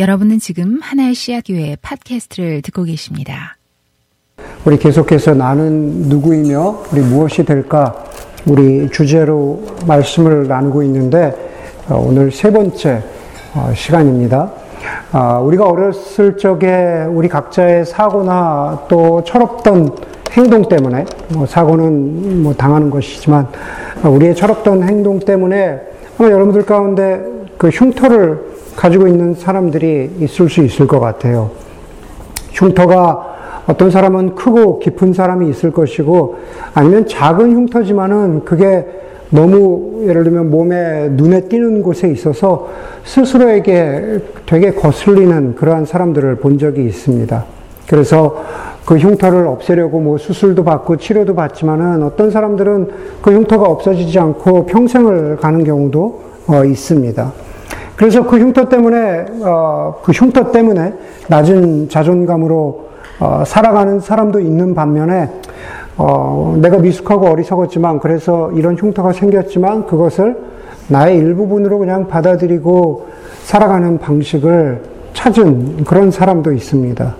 여러분은 지금 하나의 씨앗교회 팟캐스트를 듣고 계십니다. 우리 계속해서 나는 누구이며 우리 무엇이 될까 우리 주제로 말씀을 나누고 있는데 어, 오늘 세 번째 어, 시간입니다. 아, 우리가 어렸을 적에 우리 각자의 사고나 또 철없던 행동 때문에 뭐 사고는 뭐 당하는 것이지만 어, 우리의 철없던 행동 때문에 아마 여러분들 가운데 그 흉터를 가지고 있는 사람들이 있을 수 있을 것 같아요. 흉터가 어떤 사람은 크고 깊은 사람이 있을 것이고 아니면 작은 흉터지만은 그게 너무 예를 들면 몸에 눈에 띄는 곳에 있어서 스스로에게 되게 거슬리는 그러한 사람들을 본 적이 있습니다. 그래서 그 흉터를 없애려고 뭐 수술도 받고 치료도 받지만은 어떤 사람들은 그 흉터가 없어지지 않고 평생을 가는 경우도 어, 있습니다. 그래서 그 흉터 때문에 어, 그 흉터 때문에 낮은 자존감으로 어, 살아가는 사람도 있는 반면에 어, 내가 미숙하고 어리석었지만 그래서 이런 흉터가 생겼지만 그것을 나의 일부분으로 그냥 받아들이고 살아가는 방식을 찾은 그런 사람도 있습니다.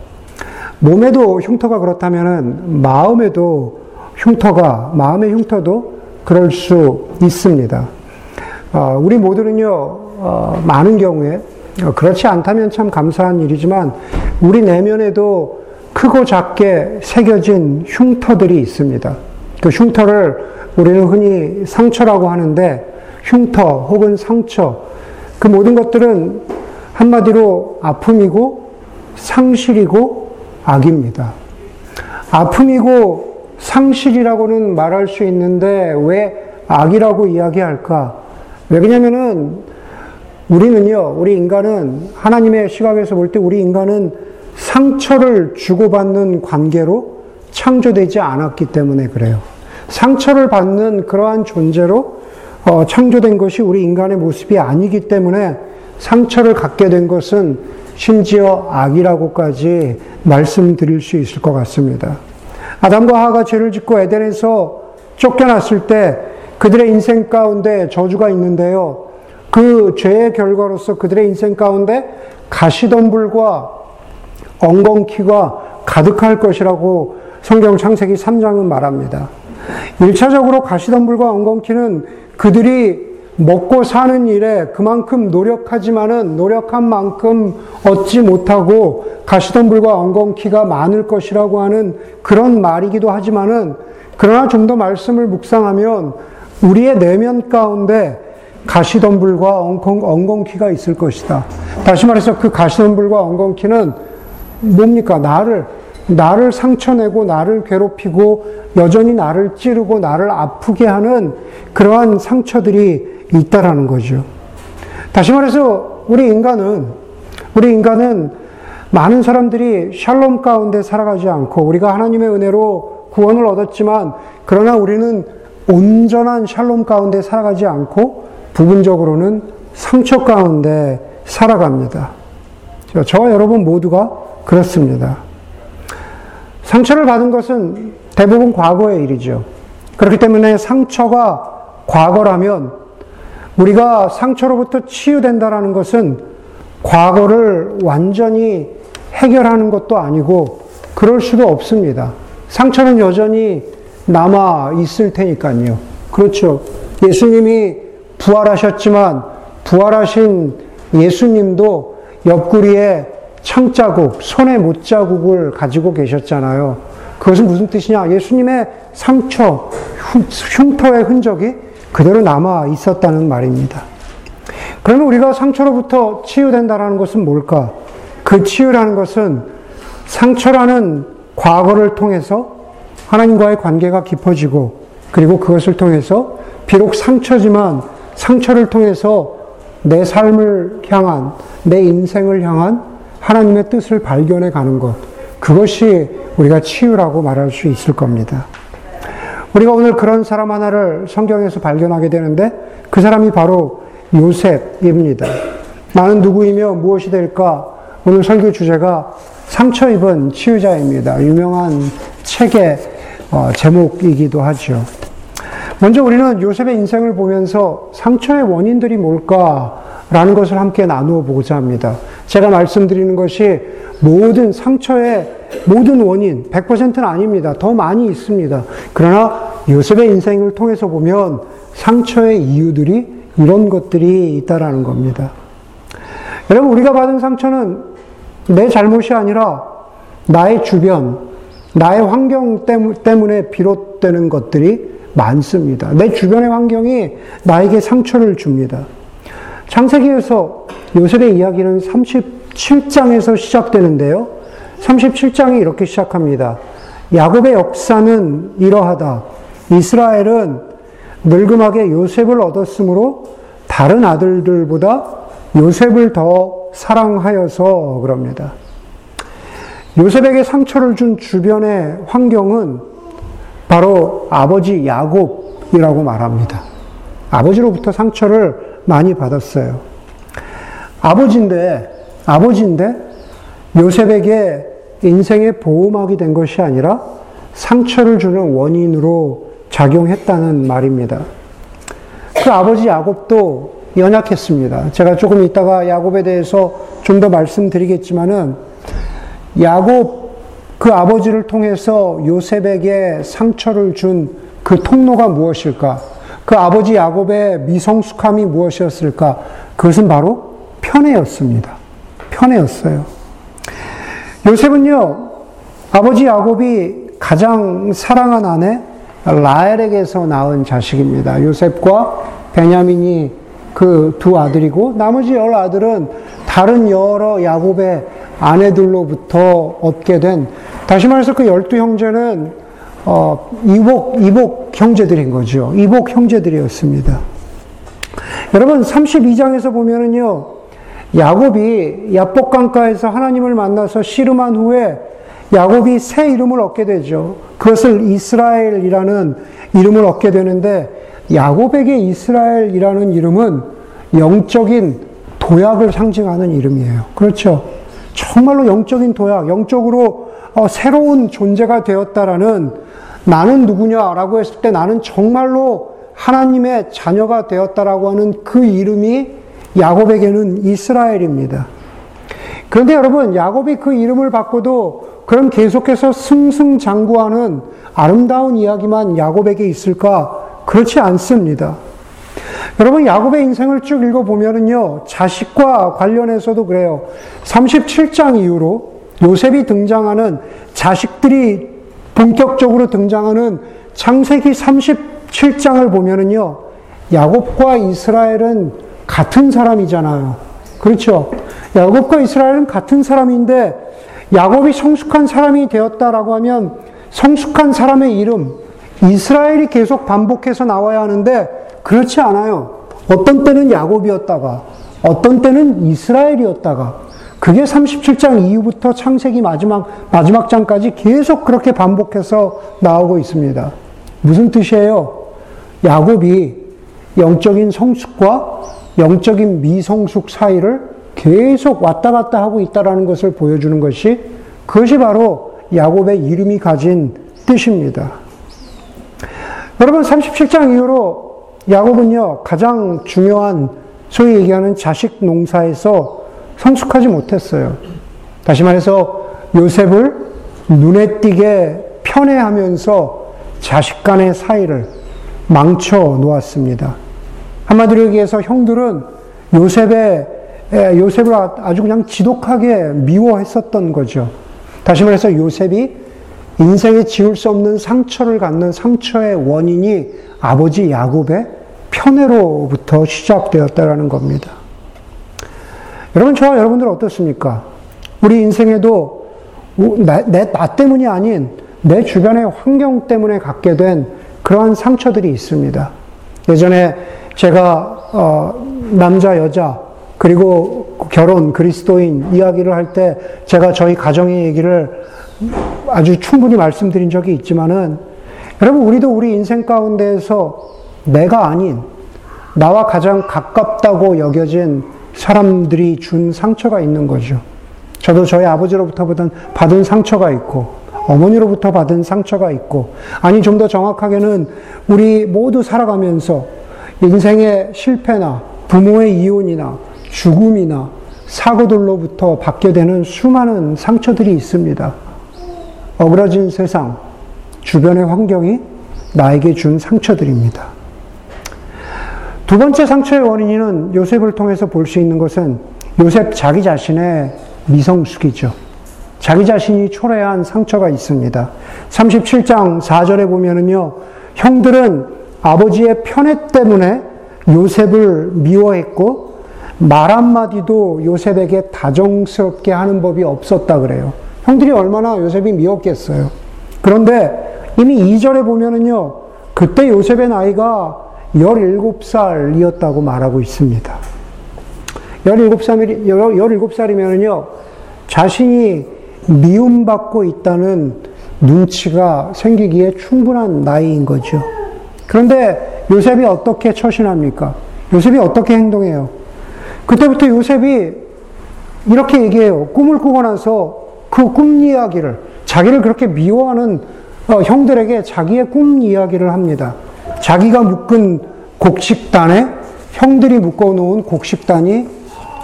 몸에도 흉터가 그렇다면은 마음에도 흉터가 마음의 흉터도 그럴 수 있습니다. 어, 우리 모두는요 어, 많은 경우에 어, 그렇지 않다면 참 감사한 일이지만 우리 내면에도 크고 작게 새겨진 흉터들이 있습니다. 그 흉터를 우리는 흔히 상처라고 하는데 흉터 혹은 상처 그 모든 것들은 한마디로 아픔이고 상실이고 악입니다. 아픔이고 상실이라고는 말할 수 있는데 왜 악이라고 이야기할까? 왜 그러냐면은 우리는요, 우리 인간은 하나님의 시각에서 볼 때 우리 인간은 상처를 주고받는 관계로 창조되지 않았기 때문에 그래요. 상처를 받는 그러한 존재로 어, 창조된 것이 우리 인간의 모습이 아니기 때문에 상처를 갖게 된 것은 심지어 악이라고까지 말씀드릴 수 있을 것 같습니다. 아담과 하가 죄를 짓고 에덴에서 쫓겨났을 때 그들의 인생 가운데 저주가 있는데요. 그 죄의 결과로서 그들의 인생 가운데 가시덤불과 엉겅퀴가 가득할 것이라고 성경 창세기 3장은 말합니다. 1차적으로 가시덤불과 엉겅퀴는 그들이 먹고 사는 일에 그만큼 노력하지만은 노력한 만큼 얻지 못하고 가시덤불과 엉겅퀴가 많을 것이라고 하는 그런 말이기도 하지만은 그러나 좀 더 말씀을 묵상하면 우리의 내면 가운데 가시덤불과 엉겅, 키가 있을 것이다. 다시 말해서 그 가시덤불과 엉겅퀴는 뭡니까? 나를, 나를 상처내고 나를 괴롭히고 여전히 나를 찌르고 나를 아프게 하는 그러한 상처들이 있다라는 거죠. 다시 말해서 우리 인간은, 우리 인간은 많은 사람들이 샬롬 가운데 살아가지 않고 우리가 하나님의 은혜로 구원을 얻었지만 그러나 우리는 온전한 샬롬 가운데 살아가지 않고 부분적으로는 상처 가운데 살아갑니다. 저와 여러분 모두가 그렇습니다. 상처를 받은 것은 대부분 과거의 일이죠. 그렇기 때문에 상처가 과거라면 우리가 상처로부터 치유된다라는 것은 과거를 완전히 해결하는 것도 아니고 그럴 수도 없습니다. 상처는 여전히 남아 있을 테니까요. 그렇죠. 예수님이 부활하셨지만 부활하신 예수님도 옆구리에 창자국, 손에 못자국을 가지고 계셨잖아요. 그것은 무슨 뜻이냐? 예수님의 상처, 흉터의 흔적이 그대로 남아 있었다는 말입니다. 그러면 우리가 상처로부터 치유된다는 것은 뭘까? 그 치유라는 것은 상처라는 과거를 통해서 하나님과의 관계가 깊어지고 그리고 그것을 통해서 비록 상처지만 상처를 통해서 내 삶을 향한, 내 인생을 향한 하나님의 뜻을 발견해 가는 것. 그것이 우리가 치유라고 말할 수 있을 겁니다. 우리가 오늘 그런 사람 하나를 성경에서 발견하게 되는데 그 사람이 바로 요셉입니다. 나는 누구이며 무엇이 될까? 오늘 설교 주제가 상처 입은 치유자입니다. 유명한 책의 어, 제목이기도 하죠. 먼저 우리는 요셉의 인생을 보면서 상처의 원인들이 뭘까라는 것을 함께 나누어 보고자 합니다. 제가 말씀드리는 것이 모든 상처의 모든 원인 100%는 아닙니다. 더 많이 있습니다. 그러나 요셉의 인생을 통해서 보면 상처의 이유들이 이런 것들이 있다라는 겁니다. 여러분 우리가 받은 상처는 내 잘못이 아니라 나의 주변, 나의 환경 때문에 비롯되는 것들이 많습니다. 내 주변의 환경이 나에게 상처를 줍니다. 창세기에서 요셉의 이야기는 37장에서 시작되는데요. 37장이 이렇게 시작합니다. 야곱의 역사는 이러하다. 이스라엘은 늙음하게 요셉을 얻었으므로 다른 아들들보다 요셉을 더 사랑하여서 그럽니다. 요셉에게 상처를 준 주변의 환경은 바로 아버지 야곱이라고 말합니다. 아버지로부터 상처를 많이 받았어요. 아버지인데, 아버지인데 요셉에게 인생의 보호막이 된 것이 아니라 상처를 주는 원인으로 작용했다는 말입니다. 그 아버지 야곱도 연약했습니다. 제가 조금 이따가 야곱에 대해서 좀 더 말씀드리겠지만은 야곱 그 아버지를 통해서 요셉에게 상처를 준 그 통로가 무엇일까? 그 아버지 야곱의 미성숙함이 무엇이었을까? 그것은 바로 편애였습니다. 편애였어요. 요셉은요, 아버지 야곱이 가장 사랑한 아내 라엘에게서 낳은 자식입니다. 요셉과 베냐민이 그 두 아들이고 나머지 열 아들은 다른 여러 야곱의 아내들로부터 얻게 된 다시 말해서 그 열두 형제는 어, 이복 이복 형제들인 거죠. 이복 형제들이었습니다. 여러분 32장에서 보면은요. 야곱이 야복강가에서 하나님을 만나서 씨름한 후에 야곱이 새 이름을 얻게 되죠. 그것을 이스라엘이라는 이름을 얻게 되는데 야곱에게 이스라엘이라는 이름은 영적인 도약을 상징하는 이름이에요. 그렇죠. 정말로 영적인 도약, 영적으로 어, 새로운 존재가 되었다라는 나는 누구냐라고 했을 때 나는 정말로 하나님의 자녀가 되었다라고 하는 그 이름이 야곱에게는 이스라엘입니다. 그런데 여러분, 야곱이 그 이름을 받고도 그럼 계속해서 승승장구하는 아름다운 이야기만 야곱에게 있을까? 그렇지 않습니다. 여러분, 야곱의 인생을 쭉 읽어보면은요, 자식과 관련해서도 그래요. 37장 이후로 요셉이 등장하는 자식들이 본격적으로 등장하는 창세기 37장을 보면은요, 야곱과 이스라엘은 같은 사람이잖아요. 그렇죠? 야곱과 이스라엘은 같은 사람인데 야곱이 성숙한 사람이 되었다라고 하면 성숙한 사람의 이름, 이스라엘이 계속 반복해서 나와야 하는데 그렇지 않아요. 어떤 때는 야곱이었다가, 어떤 때는 이스라엘이었다가, 그게 37장 이후부터 창세기 마지막, 마지막 장까지 계속 그렇게 반복해서 나오고 있습니다. 무슨 뜻이에요? 야곱이 영적인 성숙과 영적인 미성숙 사이를 계속 왔다 갔다 하고 있다라는 것을 보여주는 것이 그것이 바로 야곱의 이름이 가진 뜻입니다. 여러분 37장 이후로 야곱은요 가장 중요한 소위 얘기하는 자식 농사에서 성숙하지 못했어요. 다시 말해서 요셉을 눈에 띄게 편애하면서 자식 간의 사이를 망쳐 놓았습니다. 한마디로 얘기해서 형들은 요셉의 예, 요셉을 아, 아주 그냥 지독하게 미워했었던 거죠. 다시 말해서 요셉이 인생에 지울 수 없는 상처를 갖는 상처의 원인이 아버지 야곱의 편애로부터 시작되었다라는 겁니다. 여러분, 저와 여러분들 어떻습니까? 우리 인생에도 내, 내, 나 때문이 아닌 내 주변의 환경 때문에 갖게 된 그러한 상처들이 있습니다. 예전에 제가 어, 남자, 여자, 그리고 결혼, 그리스도인 이야기를 할 때 제가 저희 가정의 얘기를 아주 충분히 말씀드린 적이 있지만은 여러분, 우리도 우리 인생 가운데에서 내가 아닌 나와 가장 가깝다고 여겨진 사람들이 준 상처가 있는 거죠. 저도 저희 아버지로부터 받은 상처가 있고, 어머니로부터 받은 상처가 있고, 아니, 좀 더 정확하게는 우리 모두 살아가면서 인생의 실패나 부모의 이혼이나 죽음이나 사고들로부터 받게 되는 수많은 상처들이 있습니다. 어그러진 세상, 주변의 환경이 나에게 준 상처들입니다. 두 번째 상처의 원인은 요셉을 통해서 볼 수 있는 것은 요셉 자기 자신의 미성숙이죠. 자기 자신이 초래한 상처가 있습니다. 37장 4절에 보면은요, 형들은 아버지의 편애 때문에 요셉을 미워했고, 말 한마디도 요셉에게 다정스럽게 하는 법이 없었다 그래요. 형들이 얼마나 요셉이 미웠겠어요. 그런데 이미 2절에 보면은요, 그때 요셉의 나이가 17살이었다고 말하고 있습니다. 17살, 17살이면은요, 자신이 미움받고 있다는 눈치가 생기기에 충분한 나이인 거죠. 그런데 요셉이 어떻게 처신합니까? 요셉이 어떻게 행동해요? 그때부터 요셉이 이렇게 얘기해요. 꿈을 꾸고 나서 그 꿈 이야기를, 자기를 그렇게 미워하는 어, 형들에게 자기의 꿈 이야기를 합니다. 자기가 묶은 곡식단에 형들이 묶어놓은 곡식단이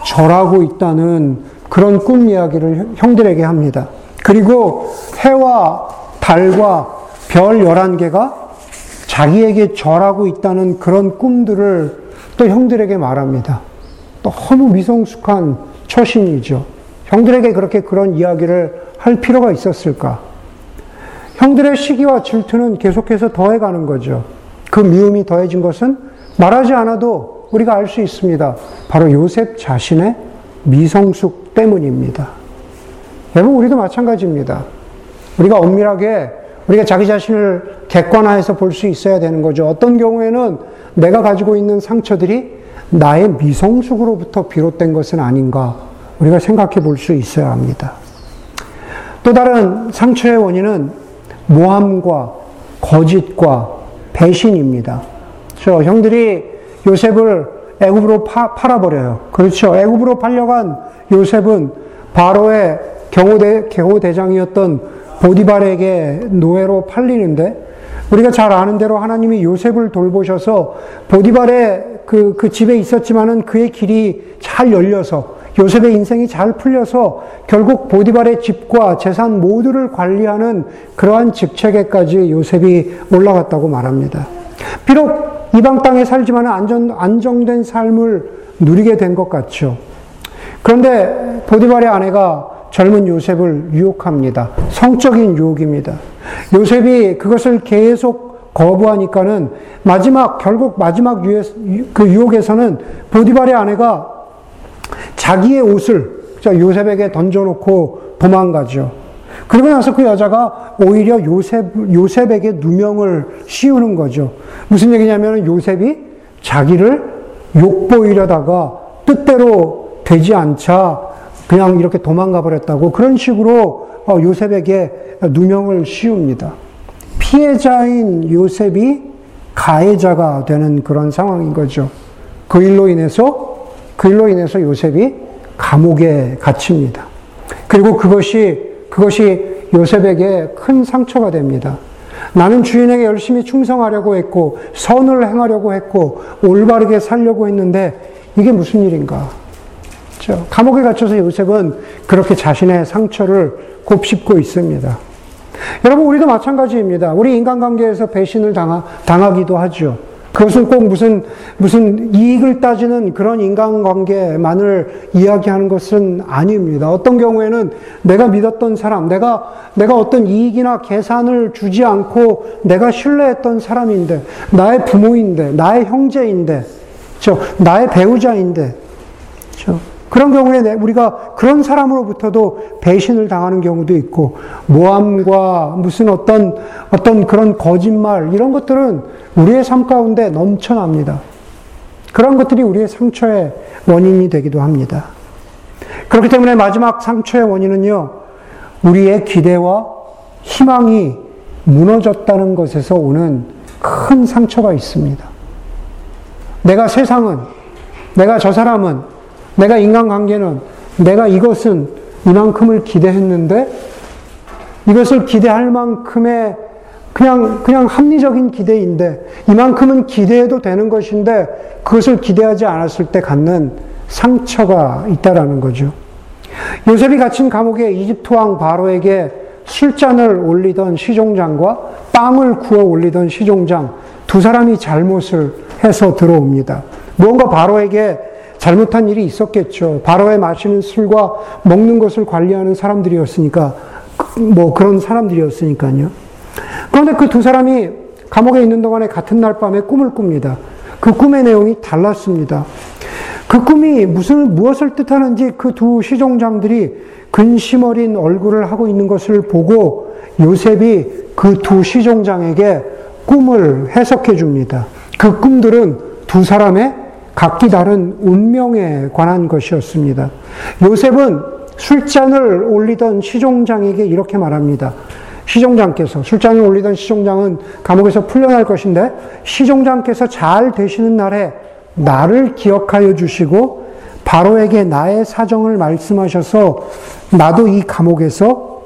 절하고 있다는 그런 꿈 이야기를 형들에게 합니다. 그리고 해와 달과 별 11개가 자기에게 절하고 있다는 그런 꿈들을 또 형들에게 말합니다. 너무 미성숙한 처신이죠. 형들에게 그렇게 그런 이야기를 할 필요가 있었을까? 형들의 시기와 질투는 계속해서 더해가는 거죠. 그 미움이 더해진 것은 말하지 않아도 우리가 알 수 있습니다. 바로 요셉 자신의 미성숙 때문입니다. 여러분, 우리도 마찬가지입니다. 우리가 엄밀하게 우리가 자기 자신을 객관화해서 볼 수 있어야 되는 거죠. 어떤 경우에는 내가 가지고 있는 상처들이 나의 미성숙으로부터 비롯된 것은 아닌가 우리가 생각해 볼 수 있어야 합니다. 또 다른 상처의 원인은 모함과 거짓과 배신입니다. 저 형들이 요셉을 애굽으로 파, 팔아버려요. 그렇죠. 애굽으로 팔려간 요셉은 바로의 경호대, 경호대장이었던 보디발에게 노예로 팔리는데 우리가 잘 아는 대로 하나님이 요셉을 돌보셔서 보디발의 그, 그 집에 있었지만은 그의 길이 잘 열려서 요셉의 인생이 잘 풀려서 결국 보디발의 집과 재산 모두를 관리하는 그러한 직책에까지 요셉이 올라갔다고 말합니다. 비록 이방 땅에 살지만 안전, 안정된 삶을 누리게 된 것 같죠. 그런데 보디발의 아내가 젊은 요셉을 유혹합니다. 성적인 유혹입니다. 요셉이 그것을 계속 거부하니까는 마지막, 결국 마지막 그 유혹에서는 보디발의 아내가 자기의 옷을 요셉에게 던져놓고 도망가죠. 그러고 나서 그 여자가 오히려 요셉, 요셉에게 누명을 씌우는 거죠. 무슨 얘기냐면 요셉이 자기를 욕보이려다가 뜻대로 되지 않자 그냥 이렇게 도망가 버렸다고 그런 식으로 어, 요셉에게 누명을 씌웁니다. 피해자인 요셉이 가해자가 되는 그런 상황인 거죠. 그 일로 인해서 그 일로 인해서 요셉이 감옥에 갇힙니다. 그리고 그것이 그것이 요셉에게 큰 상처가 됩니다. 나는 주인에게 열심히 충성하려고 했고 선을 행하려고 했고 올바르게 살려고 했는데 이게 무슨 일인가? 감옥에 갇혀서 요셉은 그렇게 자신의 상처를 곱씹고 있습니다. 여러분, 우리도 마찬가지입니다. 우리 인간관계에서 배신을 당하, 당하기도 하죠. 그것은 꼭 무슨, 무슨 이익을 따지는 그런 인간관계만을 이야기하는 것은 아닙니다. 어떤 경우에는 내가 믿었던 사람, 내가, 내가 어떤 이익이나 계산을 주지 않고 내가 신뢰했던 사람인데, 나의 부모인데, 나의 형제인데, 저, 나의 배우자인데, 저, 그런 경우에 우리가 그런 사람으로부터도 배신을 당하는 경우도 있고, 모함과 무슨 어떤, 어떤 그런 거짓말, 이런 것들은 우리의 삶 가운데 넘쳐납니다. 그런 것들이 우리의 상처의 원인이 되기도 합니다. 그렇기 때문에 마지막 상처의 원인은요, 우리의 기대와 희망이 무너졌다는 것에서 오는 큰 상처가 있습니다. 내가 세상은, 내가 저 사람은, 내가 인간관계는 내가 이것은 이만큼을 기대했는데 이것을 기대할 만큼의 그냥, 그냥 합리적인 기대인데 이만큼은 기대해도 되는 것인데 그것을 기대하지 않았을 때 갖는 상처가 있다라는 거죠. 요셉이 갇힌 감옥에 이집트 왕 바로에게 술잔을 올리던 시종장과 빵을 구워 올리던 시종장 두 사람이 잘못을 해서 들어옵니다. 무언가 바로에게 잘못한 일이 있었겠죠. 바로에 마시는 술과 먹는 것을 관리하는 사람들이었으니까, 뭐 그런 사람들이었으니까요. 그런데 그 두 사람이 감옥에 있는 동안에 같은 날 밤에 꿈을 꿉니다. 그 꿈의 내용이 달랐습니다. 그 꿈이 무슨, 무엇을 뜻하는지 그 두 시종장들이 근심 어린 얼굴을 하고 있는 것을 보고 요셉이 그 두 시종장에게 꿈을 해석해 줍니다. 그 꿈들은 두 사람의 각기 다른 운명에 관한 것이었습니다. 요셉은 술잔을 올리던 시종장에게 이렇게 말합니다. 시종장께서, 술잔을 올리던 시종장은 감옥에서 풀려날 것인데, 시종장께서 잘 되시는 날에 나를 기억하여 주시고, 바로에게 나의 사정을 말씀하셔서, 나도 이 감옥에서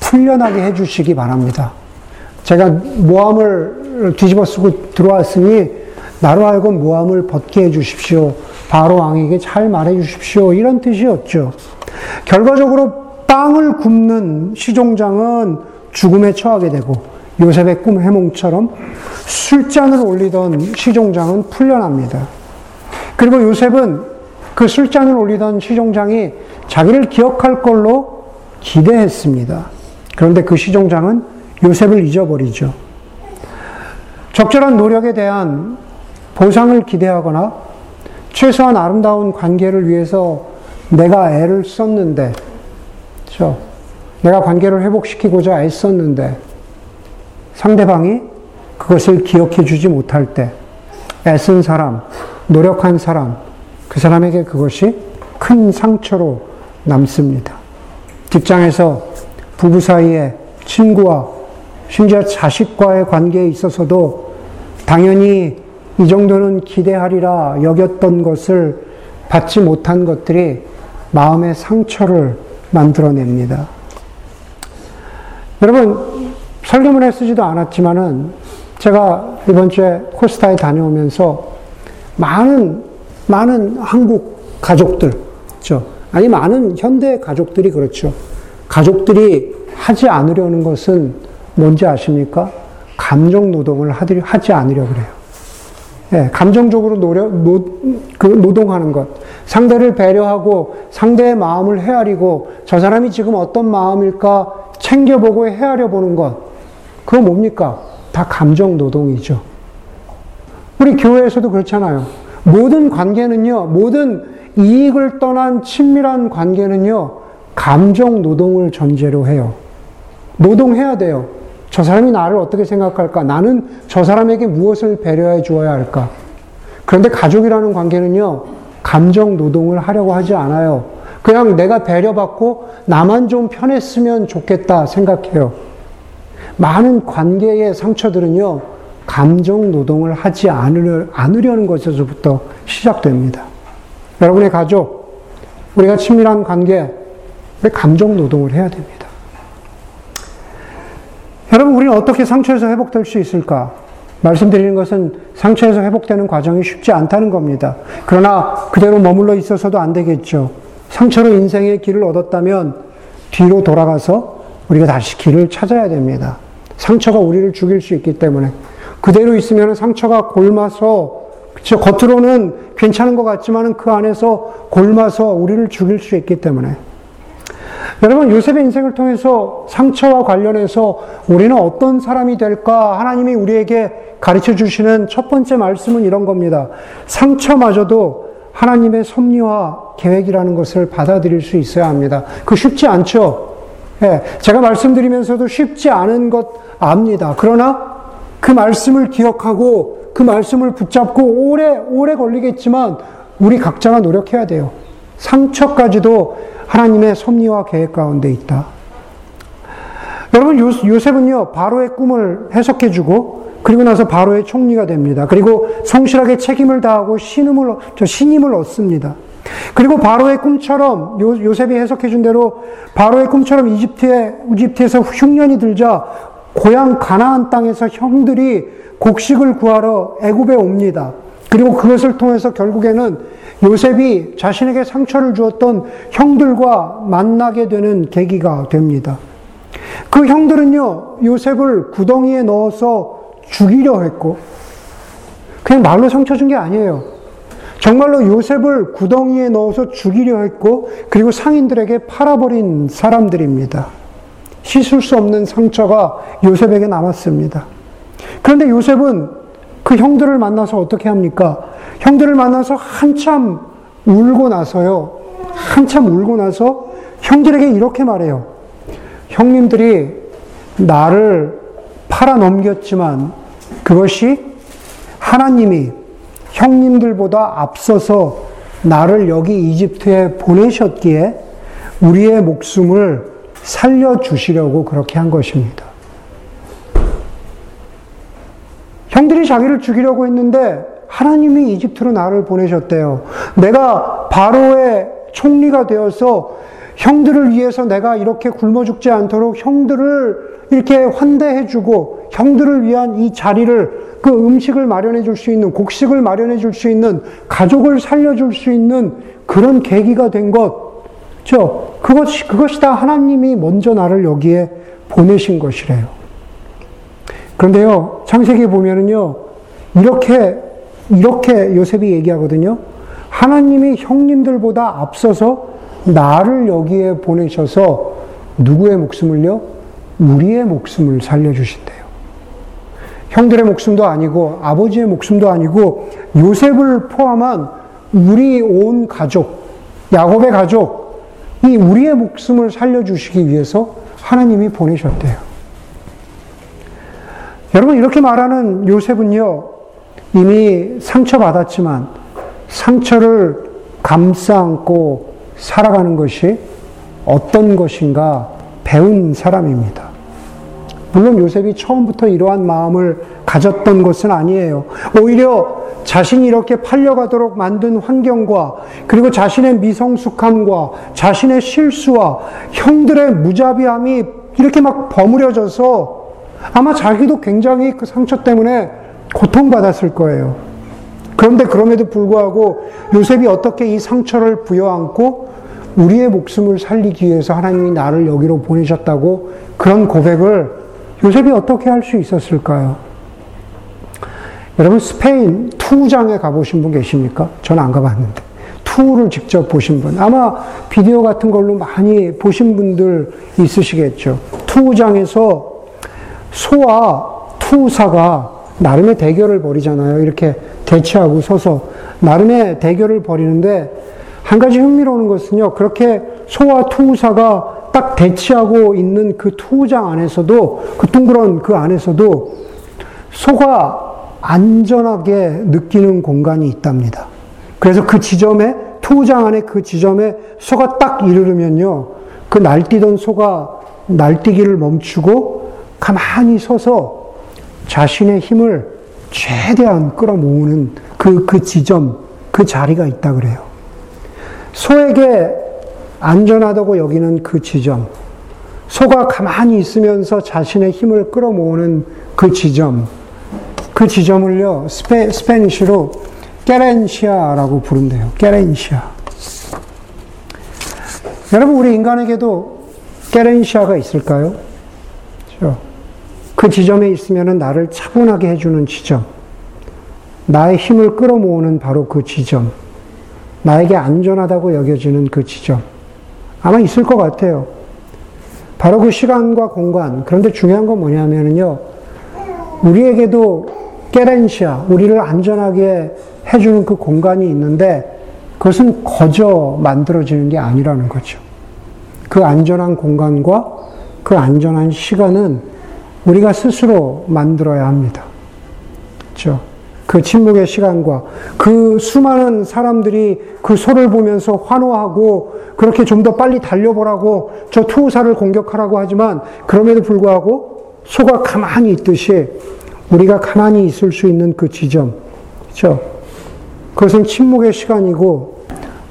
풀려나게 해 주시기 바랍니다. 제가 모함을 뒤집어 쓰고 들어왔으니, 나로 하여금 모함을 벗게 해 주십시오. 바로 왕에게 잘 말해 주십시오. 이런 뜻이었죠. 결과적으로 빵을 굽는 시종장은 죽음에 처하게 되고 요셉의 꿈 해몽처럼 술잔을 올리던 시종장은 풀려납니다. 그리고 요셉은 그 술잔을 올리던 시종장이 자기를 기억할 걸로 기대했습니다. 그런데 그 시종장은 요셉을 잊어버리죠. 적절한 노력에 대한 보상을 기대하거나 최소한 아름다운 관계를 위해서 내가 애를 썼는데, 그렇죠? 내가 관계를 회복시키고자 애썼는데 상대방이 그것을 기억해 주지 못할 때 애쓴 사람, 노력한 사람, 그 사람에게 그것이 큰 상처로 남습니다. 직장에서 부부 사이에 친구와 심지어 자식과의 관계에 있어서도 당연히 이 정도는 기대하리라 여겼던 것을 받지 못한 것들이 마음의 상처를 만들어냅니다. 여러분, 설교문에 쓰지도 않았지만은 제가 이번 주에 코스타에 다녀오면서 많은, 많은 한국 가족들, 그렇죠? 아니, 많은 현대 가족들이 그렇죠. 가족들이 하지 않으려는 것은 뭔지 아십니까? 감정 노동을 하지 않으려 그래요. 예, 감정적으로 노력, 노, 그 노동하는 것. 상대를 배려하고 상대의 마음을 헤아리고 저 사람이 지금 어떤 마음일까 챙겨보고 헤아려 보는 것, 그거 뭡니까? 다 감정 노동이죠. 우리 교회에서도 그렇잖아요. 모든 관계는요, 모든 이익을 떠난 친밀한 관계는요, 감정 노동을 전제로 해요. 노동해야 돼요. 저 사람이 나를 어떻게 생각할까? 나는 저 사람에게 무엇을 배려해 주어야 할까? 그런데 가족이라는 관계는요, 감정 노동을 하려고 하지 않아요. 그냥 내가 배려받고 나만 좀 편했으면 좋겠다 생각해요. 많은 관계의 상처들은요, 감정 노동을 하지 않으려, 않으려는 것에서부터 시작됩니다. 여러분의 가족, 우리가 친밀한 관계, 우리 감정 노동을 해야 됩니다. 여러분, 우리는 어떻게 상처에서 회복될 수 있을까? 말씀드리는 것은 상처에서 회복되는 과정이 쉽지 않다는 겁니다. 그러나 그대로 머물러 있어서도 안 되겠죠. 상처로 인생의 길을 얻었다면 뒤로 돌아가서 우리가 다시 길을 찾아야 됩니다. 상처가 우리를 죽일 수 있기 때문에 그대로 있으면 상처가 골마서 그렇죠. 겉으로는 괜찮은 것 같지만 그 안에서 골마서 우리를 죽일 수 있기 때문에 여러분 요셉의 인생을 통해서 상처와 관련해서 우리는 어떤 사람이 될까 하나님이 우리에게 가르쳐 주시는 첫 번째 말씀은 이런 겁니다. 상처마저도 하나님의 섭리와 계획이라는 것을 받아들일 수 있어야 합니다. 그 쉽지 않죠? 예, 제가 말씀드리면서도 쉽지 않은 것 압니다. 그러나 그 말씀을 기억하고 그 말씀을 붙잡고 오래, 오래 걸리겠지만 우리 각자가 노력해야 돼요. 상처까지도 하나님의 섭리와 계획 가운데 있다. 여러분, 요셉은요, 바로의 꿈을 해석해주고 그리고 나서 바로의 총리가 됩니다. 그리고 성실하게 책임을 다하고 신임을, 신임을 얻습니다. 그리고 바로의 꿈처럼 요, 셉이 해석해 준 대로 바로의 꿈처럼 이집트에 이집트에서 흉년이 들자 고향 가나안 땅에서 형들이 곡식을 구하러 애굽에 옵니다. 그리고 그것을 통해서 결국에는 요셉이 자신에게 상처를 주었던 형들과 만나게 되는 계기가 됩니다. 그 형들은요, 요셉을 구덩이에 넣어서 죽이려 했고, 그냥 말로 상처 준 게 아니에요. 정말로 요셉을 구덩이에 넣어서 죽이려 했고, 그리고 상인들에게 팔아버린 사람들입니다. 씻을 수 없는 상처가 요셉에게 남았습니다. 그런데 요셉은 그 형들을 만나서 어떻게 합니까? 형들을 만나서 한참 울고 나서요. 한참 울고 나서 형들에게 이렇게 말해요. 형님들이 나를 팔아 넘겼지만 그것이 하나님이 형님들보다 앞서서 나를 여기 이집트에 보내셨기에 우리의 목숨을 살려주시려고 그렇게 한 것입니다. 형들이 자기를 죽이려고 했는데 하나님이 이집트로 나를 보내셨대요. 내가 바로의 총리가 되어서 형들을 위해서 내가 이렇게 굶어 죽지 않도록 형들을 이렇게 환대해주고 형들을 위한 이 자리를 그 음식을 마련해 줄 수 있는 곡식을 마련해 줄 수 있는 가족을 살려줄 수 있는 그런 계기가 된 것. 저 그것이 그것이 다 하나님이 먼저 나를 여기에 보내신 것이래요. 그런데요 창세기 보면은요 이렇게 이렇게 요셉이 얘기하거든요. 하나님이 형님들보다 앞서서 나를 여기에 보내셔서 누구의 목숨을요? 우리의 목숨을 살려주신대요. 형들의 목숨도 아니고 아버지의 목숨도 아니고 요셉을 포함한 우리 온 가족, 야곱의 가족, 이 우리의 목숨을 살려주시기 위해서 하나님이 보내셨대요. 여러분, 이렇게 말하는 요셉은요, 이미 상처받았지만 상처를 감싸 안고 살아가는 것이 어떤 것인가 배운 사람입니다. 물론 요셉이 처음부터 이러한 마음을 가졌던 것은 아니에요. 오히려 자신이 이렇게 팔려가도록 만든 환경과 그리고 자신의 미성숙함과 자신의 실수와 형들의 무자비함이 이렇게 막 버무려져서 아마 자기도 굉장히 그 상처 때문에 고통받았을 거예요. 그런데 그럼에도 불구하고 요셉이 어떻게 이 상처를 부여안고 우리의 목숨을 살리기 위해서 하나님이 나를 여기로 보내셨다고 그런 고백을 요셉이 어떻게 할 수 있었을까요? 여러분 스페인 투장에 가보신 분 계십니까? 저는 안 가봤는데 투를 직접 보신 분 아마 비디오 같은 걸로 많이 보신 분들 있으시겠죠. 투장에서 소와 투사가 나름의 대결을 벌이잖아요. 이렇게 대치하고 서서 나름의 대결을 벌이는데 한 가지 흥미로운 것은요. 그렇게 소와 투사가 딱 대치하고 있는 그 투장 안에서도 그 둥그런 그 안에서도 소가 안전하게 느끼는 공간이 있답니다. 그래서 그 지점에 투장 안에 그 지점에 소가 딱 이르르면요. 그 날뛰던 소가 날뛰기를 멈추고 가만히 서서 자신의 힘을 최대한 끌어모으는 그, 그 지점, 그 자리가 있다 그래요. 소에게 안전하다고 여기는 그 지점, 소가 가만히 있으면서 자신의 힘을 끌어모으는 그 지점, 그 지점을요, 스페, 스페니쉬로 깨렌시아라고 부른대요. 깨렌시아. 여러분, 우리 인간에게도 깨렌시아가 있을까요? 그렇죠? 그 지점에 있으면 나를 차분하게 해주는 지점, 나의 힘을 끌어모으는 바로 그 지점, 나에게 안전하다고 여겨지는 그 지점, 아마 있을 것 같아요. 바로 그 시간과 공간. 그런데 중요한 건 뭐냐면요. 우리에게도 깨렌시아, 우리를 안전하게 해주는 그 공간이 있는데 그것은 거저 만들어지는 게 아니라는 거죠. 그 안전한 공간과 그 안전한 시간은 우리가 스스로 만들어야 합니다. 그렇죠? 그 침묵의 시간과 그 수많은 사람들이 그 소를 보면서 환호하고 그렇게 좀 더 빨리 달려보라고 저 투우사를 공격하라고 하지만 그럼에도 불구하고 소가 가만히 있듯이 우리가 가만히 있을 수 있는 그 지점, 그렇죠? 그것은 침묵의 시간이고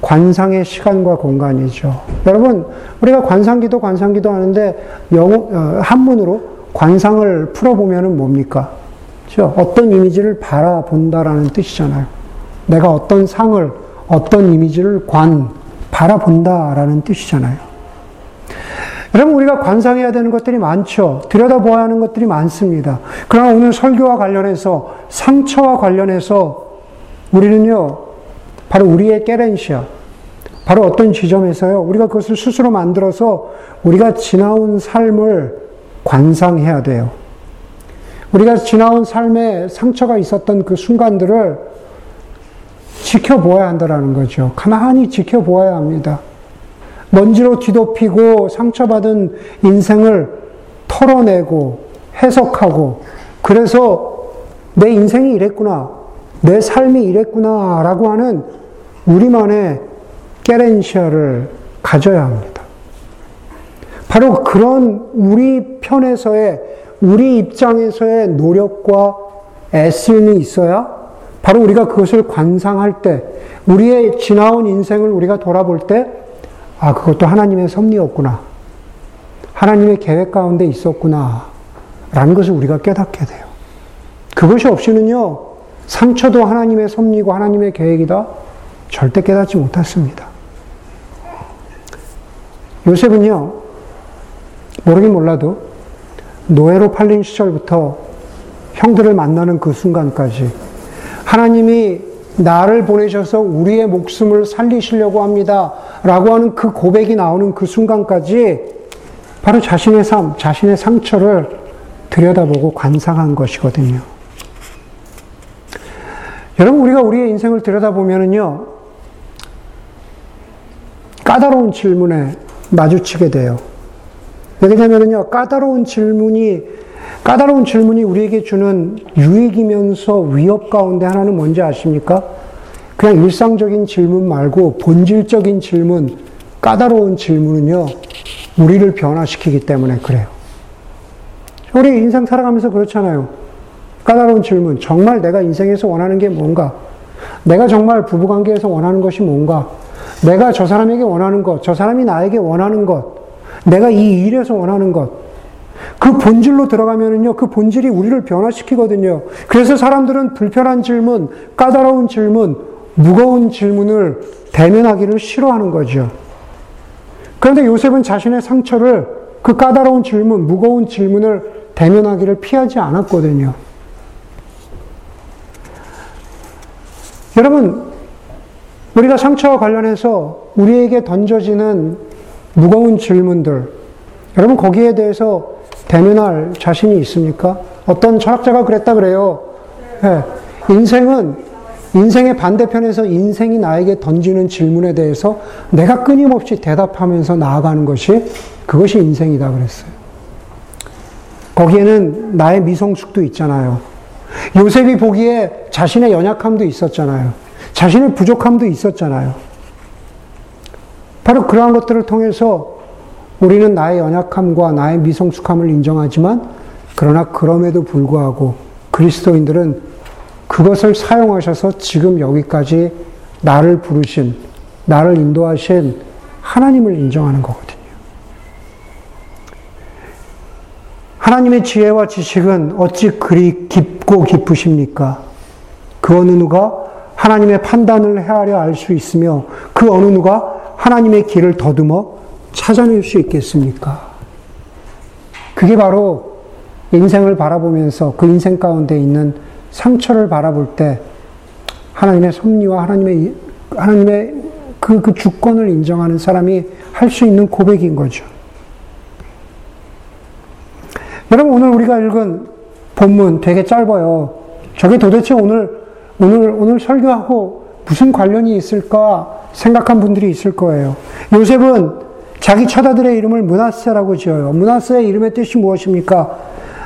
관상의 시간과 공간이죠. 여러분, 우리가 관상기도 관상기도 하는데 영어, 어, 한문으로 관상을 풀어보면 뭡니까? 그렇죠? 어떤 이미지를 바라본다라는 뜻이잖아요. 내가 어떤 상을, 어떤 이미지를 관, 바라본다라는 뜻이잖아요. 여러분, 우리가 관상해야 되는 것들이 많죠. 들여다보아야 하는 것들이 많습니다. 그러나 오늘 설교와 관련해서, 상처와 관련해서 우리는요, 바로 우리의 깨렌시아, 바로 어떤 지점에서요, 우리가 그것을 스스로 만들어서 우리가 지나온 삶을 관상해야 돼요. 우리가 지나온 삶에 상처가 있었던 그 순간들을 지켜보아야 한다는 거죠. 가만히 지켜보아야 합니다. 먼지로 뒤덮이고 상처받은 인생을 털어내고 해석하고 그래서 내 인생이 이랬구나. 내 삶이 이랬구나. 라고 하는 우리만의 깨렌시아를 가져야 합니다. 바로 그런 우리 편에서의, 우리 입장에서의 노력과 애씀이 있어야 바로 우리가 그것을 관상할 때, 우리의 지나온 인생을 우리가 돌아볼 때, 아, 그것도 하나님의 섭리였구나. 하나님의 계획 가운데 있었구나. 라는 것을 우리가 깨닫게 돼요. 그것이 없이는요, 상처도 하나님의 섭리고 하나님의 계획이다? 절대 깨닫지 못했습니다. 요셉은요, 모르긴 몰라도 노예로 팔린 시절부터 형들을 만나는 그 순간까지 하나님이 나를 보내셔서 우리의 목숨을 살리시려고 합니다. 라고 하는 그 고백이 나오는 그 순간까지 바로 자신의 삶, 자신의 상처를 들여다보고 관상한 것이거든요. 여러분, 우리가 우리의 인생을 들여다보면요, 까다로운 질문에 마주치게 돼요. 왜냐면은요, 까다로운 질문이, 까다로운 질문이 우리에게 주는 유익이면서 위협 가운데 하나는 뭔지 아십니까? 그냥 일상적인 질문 말고 본질적인 질문, 까다로운 질문은요, 우리를 변화시키기 때문에 그래요. 우리 인생 살아가면서 그렇잖아요. 까다로운 질문. 정말 내가 인생에서 원하는 게 뭔가? 내가 정말 부부관계에서 원하는 것이 뭔가? 내가 저 사람에게 원하는 것, 저 사람이 나에게 원하는 것, 내가 이 일에서 원하는 것, 그 본질로 들어가면은요, 그 본질이 우리를 변화시키거든요. 그래서 사람들은 불편한 질문, 까다로운 질문, 무거운 질문을 대면하기를 싫어하는 거죠. 그런데 요셉은 자신의 상처를 그 까다로운 질문, 무거운 질문을 대면하기를 피하지 않았거든요. 여러분, 우리가 상처와 관련해서 우리에게 던져지는 무거운 질문들, 여러분 거기에 대해서 대면할 자신이 있습니까? 어떤 철학자가 그랬다 그래요. 네. 인생은 인생의 반대편에서 인생이 나에게 던지는 질문에 대해서 내가 끊임없이 대답하면서 나아가는 것이 그것이 인생이다 그랬어요. 거기에는 나의 미성숙도 있잖아요. 요셉이 보기에 자신의 연약함도 있었잖아요. 자신의 부족함도 있었잖아요. 바로 그러한 것들을 통해서 우리는 나의 연약함과 나의 미성숙함을 인정하지만 그러나 그럼에도 불구하고 그리스도인들은 그것을 사용하셔서 지금 여기까지 나를 부르신, 나를 인도하신 하나님을 인정하는 거거든요. 하나님의 지혜와 지식은 어찌 그리 깊고 깊으십니까? 그 어느 누가 하나님의 판단을 헤아려 알 수 있으며 그 어느 누가 하나님의 길을 더듬어 찾아낼 수 있겠습니까? 그게 바로 인생을 바라보면서 그 인생 가운데 있는 상처를 바라볼 때 하나님의 섭리와 하나님의 하나님의 그, 그 주권을 인정하는 사람이 할 수 있는 고백인 거죠. 여러분 오늘 우리가 읽은 본문 되게 짧아요. 저게 도대체 오늘 오늘 오늘 설교하고 무슨 관련이 있을까 생각한 분들이 있을 거예요. 요셉은 자기 처자들의 이름을 문하세라고 지어요. 문하세의 이름의 뜻이 무엇입니까?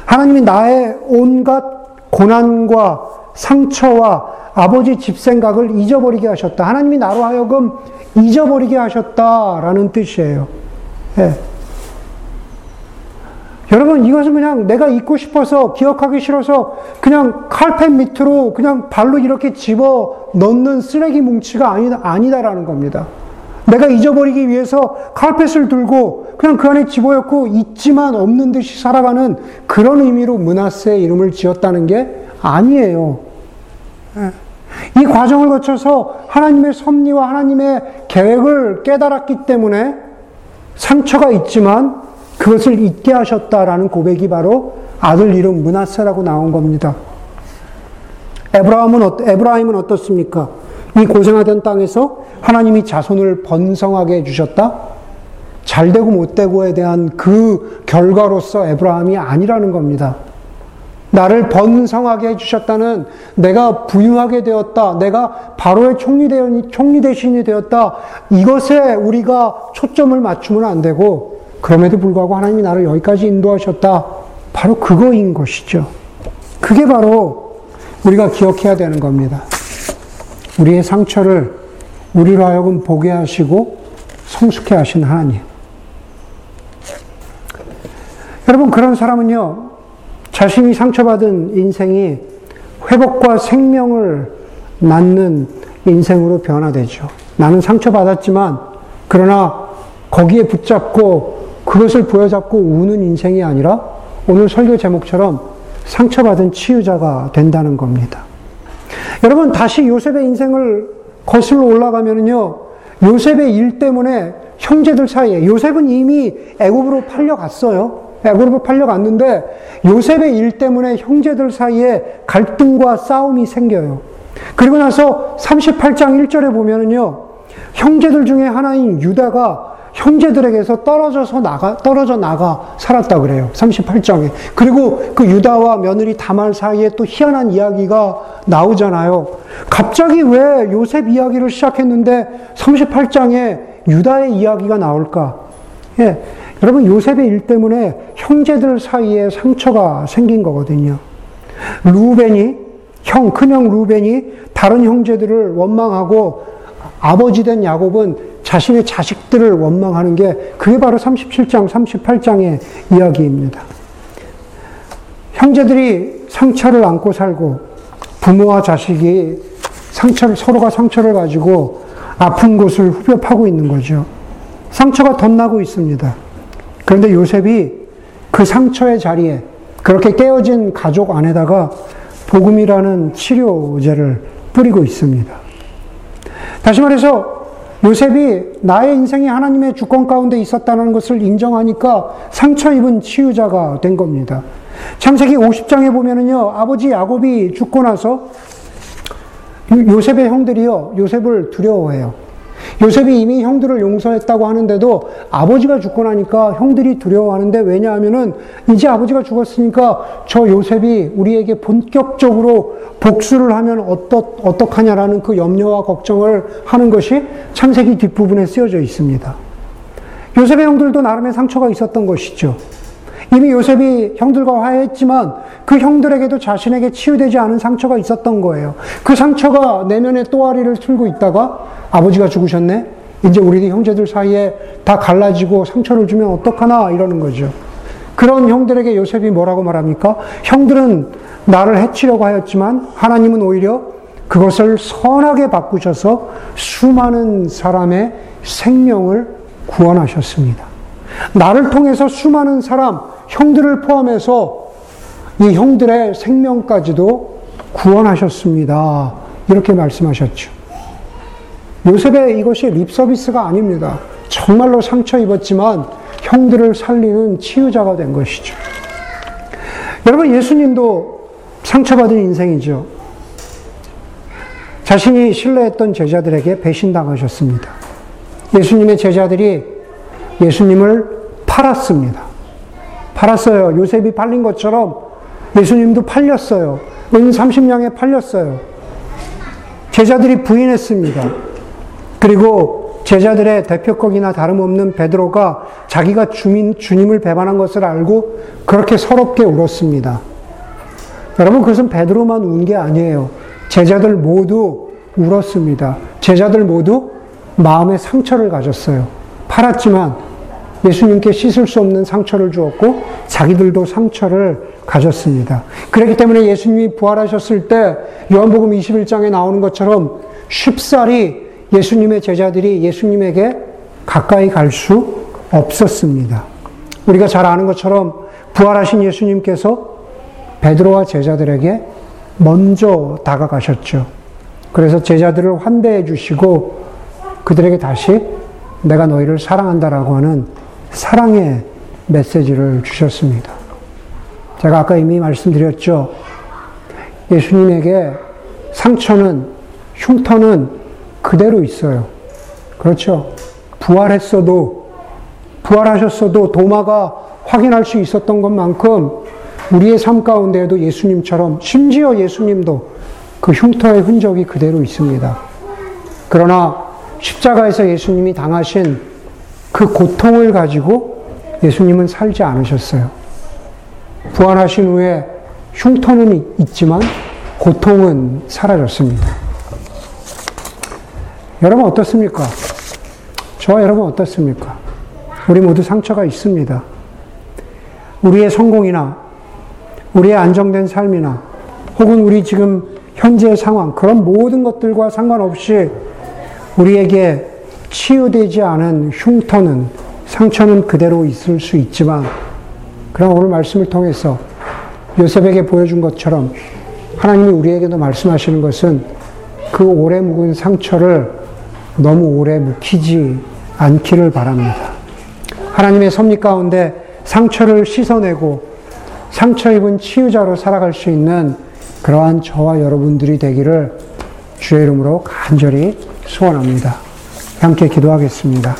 하나님이 나의 온갖 고난과 상처와 아버지 집 생각을 잊어버리게 하셨다. 하나님이 나로 하여금 잊어버리게 하셨다라는 뜻이에요. 네. 여러분, 이것은 그냥 내가 잊고 싶어서, 기억하기 싫어서, 그냥 칼펫 밑으로 그냥 발로 이렇게 집어 넣는 쓰레기 뭉치가 아니다, 아니다라는 겁니다. 내가 잊어버리기 위해서 칼펫을 들고 그냥 그 안에 집어였고 있지만 없는 듯이 살아가는 그런 의미로 문하세의 이름을 지었다는 게 아니에요. 예. 이 과정을 거쳐서 하나님의 섭리와 하나님의 계획을 깨달았기 때문에 상처가 있지만 그것을 잊게 하셨다라는 고백이 바로 아들 이름 문하세라고 나온 겁니다. 에브라임은, 에브라임은 어떻습니까? 이 고생하던 땅에서 하나님이 자손을 번성하게 해주셨다? 잘 되고 못 되고에 대한 그 결과로서 에브라임이 아니라는 겁니다. 나를 번성하게 해주셨다는 내가 부유하게 되었다. 내가 바로의 총리, 되, 총리 대신이 되었다. 이것에 우리가 초점을 맞추면 안 되고, 그럼에도 불구하고 하나님이 나를 여기까지 인도하셨다. 바로 그거인 것이죠. 그게 바로 우리가 기억해야 되는 겁니다. 우리의 상처를 우리로 하여금 보게 하시고 성숙해 하신 하나님. 여러분, 그런 사람은요, 자신이 상처받은 인생이 회복과 생명을 낳는 인생으로 변화되죠. 나는 상처받았지만, 그러나 거기에 붙잡고 그것을 부여잡고 우는 인생이 아니라 오늘 설교 제목처럼 상처받은 치유자가 된다는 겁니다. 여러분, 다시 요셉의 인생을 거슬러 올라가면요. 요셉의 일 때문에 형제들 사이에, 요셉은 이미 애굽으로 팔려갔어요. 애굽으로 팔려갔는데 요셉의 일 때문에 형제들 사이에 갈등과 싸움이 생겨요. 그리고 나서 38장 1절에 보면은요, 형제들 중에 하나인 유다가 형제들에게서 떨어져서 나가, 떨어져 나가 살았다 그래요. 38장에. 그리고 그 유다와 며느리 다말 사이에 또 희한한 이야기가 나오잖아요. 갑자기 왜 요셉 이야기를 시작했는데 38장에 유다의 이야기가 나올까? 예. 여러분, 요셉의 일 때문에 형제들 사이에 상처가 생긴 거거든요. 루벤이, 형, 큰형 루벤이 다른 형제들을 원망하고 아버지 된 야곱은 자신의 자식들을 원망하는 게 그게 바로 37장, 38장의 이야기입니다. 형제들이 상처를 안고 살고 부모와 자식이 상처를, 서로가 상처를 가지고 아픈 곳을 후벼 파고 있는 거죠. 상처가 덧나고 있습니다. 그런데 요셉이 그 상처의 자리에 그렇게 깨어진 가족 안에다가 복음이라는 치료제를 뿌리고 있습니다. 다시 말해서 요셉이 나의 인생이 하나님의 주권 가운데 있었다는 것을 인정하니까 상처 입은 치유자가 된 겁니다. 창세기 50장에 보면은요, 아버지 야곱이 죽고 나서 요셉의 형들이요, 요셉을 두려워해요. 요셉이 이미 형들을 용서했다고 하는데도 아버지가 죽고 나니까 형들이 두려워하는데 왜냐하면은 이제 아버지가 죽었으니까 저 요셉이 우리에게 본격적으로 복수를 하면 어떠, 어떡하냐라는 그 염려와 걱정을 하는 것이 창세기 뒷부분에 쓰여져 있습니다. 요셉의 형들도 나름의 상처가 있었던 것이죠. 이미 요셉이 형들과 화해했지만 그 형들에게도 자신에게 치유되지 않은 상처가 있었던 거예요. 그 상처가 내면의 또아리를 틀고 있다가 아버지가 죽으셨네? 이제 우리 형제들 사이에 다 갈라지고 상처를 주면 어떡하나 이러는 거죠. 그런 형들에게 요셉이 뭐라고 말합니까? 형들은 나를 해치려고 하였지만 하나님은 오히려 그것을 선하게 바꾸셔서 수많은 사람의 생명을 구원하셨습니다. 나를 통해서 수많은 사람, 형들을 포함해서 이 형들의 생명까지도 구원하셨습니다. 이렇게 말씀하셨죠. 요셉의 이것이 립서비스가 아닙니다. 정말로 상처 입었지만 형들을 살리는 치유자가 된 것이죠. 여러분, 예수님도 상처받은 인생이죠. 자신이 신뢰했던 제자들에게 배신당하셨습니다. 예수님의 제자들이 예수님을 팔았습니다. 팔았어요. 요셉이 팔린 것처럼 예수님도 팔렸어요. 은 30냥에 팔렸어요. 제자들이 부인했습니다. 그리고 제자들의 대표격이나 다름없는 베드로가 자기가 주민, 주님을 배반한 것을 알고 그렇게 서럽게 울었습니다. 여러분, 그것은 베드로만 운 게 아니에요. 제자들 모두 울었습니다. 제자들 모두 마음의 상처를 가졌어요. 팔았지만 예수님께 씻을 수 없는 상처를 주었고 자기들도 상처를 가졌습니다. 그렇기 때문에 예수님이 부활하셨을 때 요한복음 21장에 나오는 것처럼 쉽사리 예수님의 제자들이 예수님에게 가까이 갈 수 없었습니다. 우리가 잘 아는 것처럼 부활하신 예수님께서 베드로와 제자들에게 먼저 다가가셨죠. 그래서 제자들을 환대해 주시고 그들에게 다시 내가 너희를 사랑한다라고 하는 사랑의 메시지를 주셨습니다. 제가 아까 이미 말씀드렸죠. 예수님에게 상처는, 흉터는 그대로 있어요. 그렇죠. 부활했어도, 부활하셨어도 도마가 확인할 수 있었던 것만큼 우리의 삶 가운데에도 예수님처럼, 심지어 예수님도 그 흉터의 흔적이 그대로 있습니다. 그러나 십자가에서 예수님이 당하신 그 고통을 가지고 예수님은 살지 않으셨어요. 부활하신 후에 흉터는 있지만 고통은 사라졌습니다. 여러분 어떻습니까? 저와 여러분 어떻습니까? 우리 모두 상처가 있습니다. 우리의 성공이나 우리의 안정된 삶이나 혹은 우리 지금 현재 상황 그런 모든 것들과 상관없이 우리에게 치유되지 않은 흉터는 상처는 그대로 있을 수 있지만 그러나 오늘 말씀을 통해서 요셉에게 보여준 것처럼 하나님이 우리에게도 말씀하시는 것은 그 오래 묵은 상처를 너무 오래 묵히지 않기를 바랍니다. 하나님의 섭리 가운데 상처를 씻어내고 상처 입은 치유자로 살아갈 수 있는 그러한 저와 여러분들이 되기를 주의 이름으로 간절히 소원합니다. 함께 기도하겠습니다.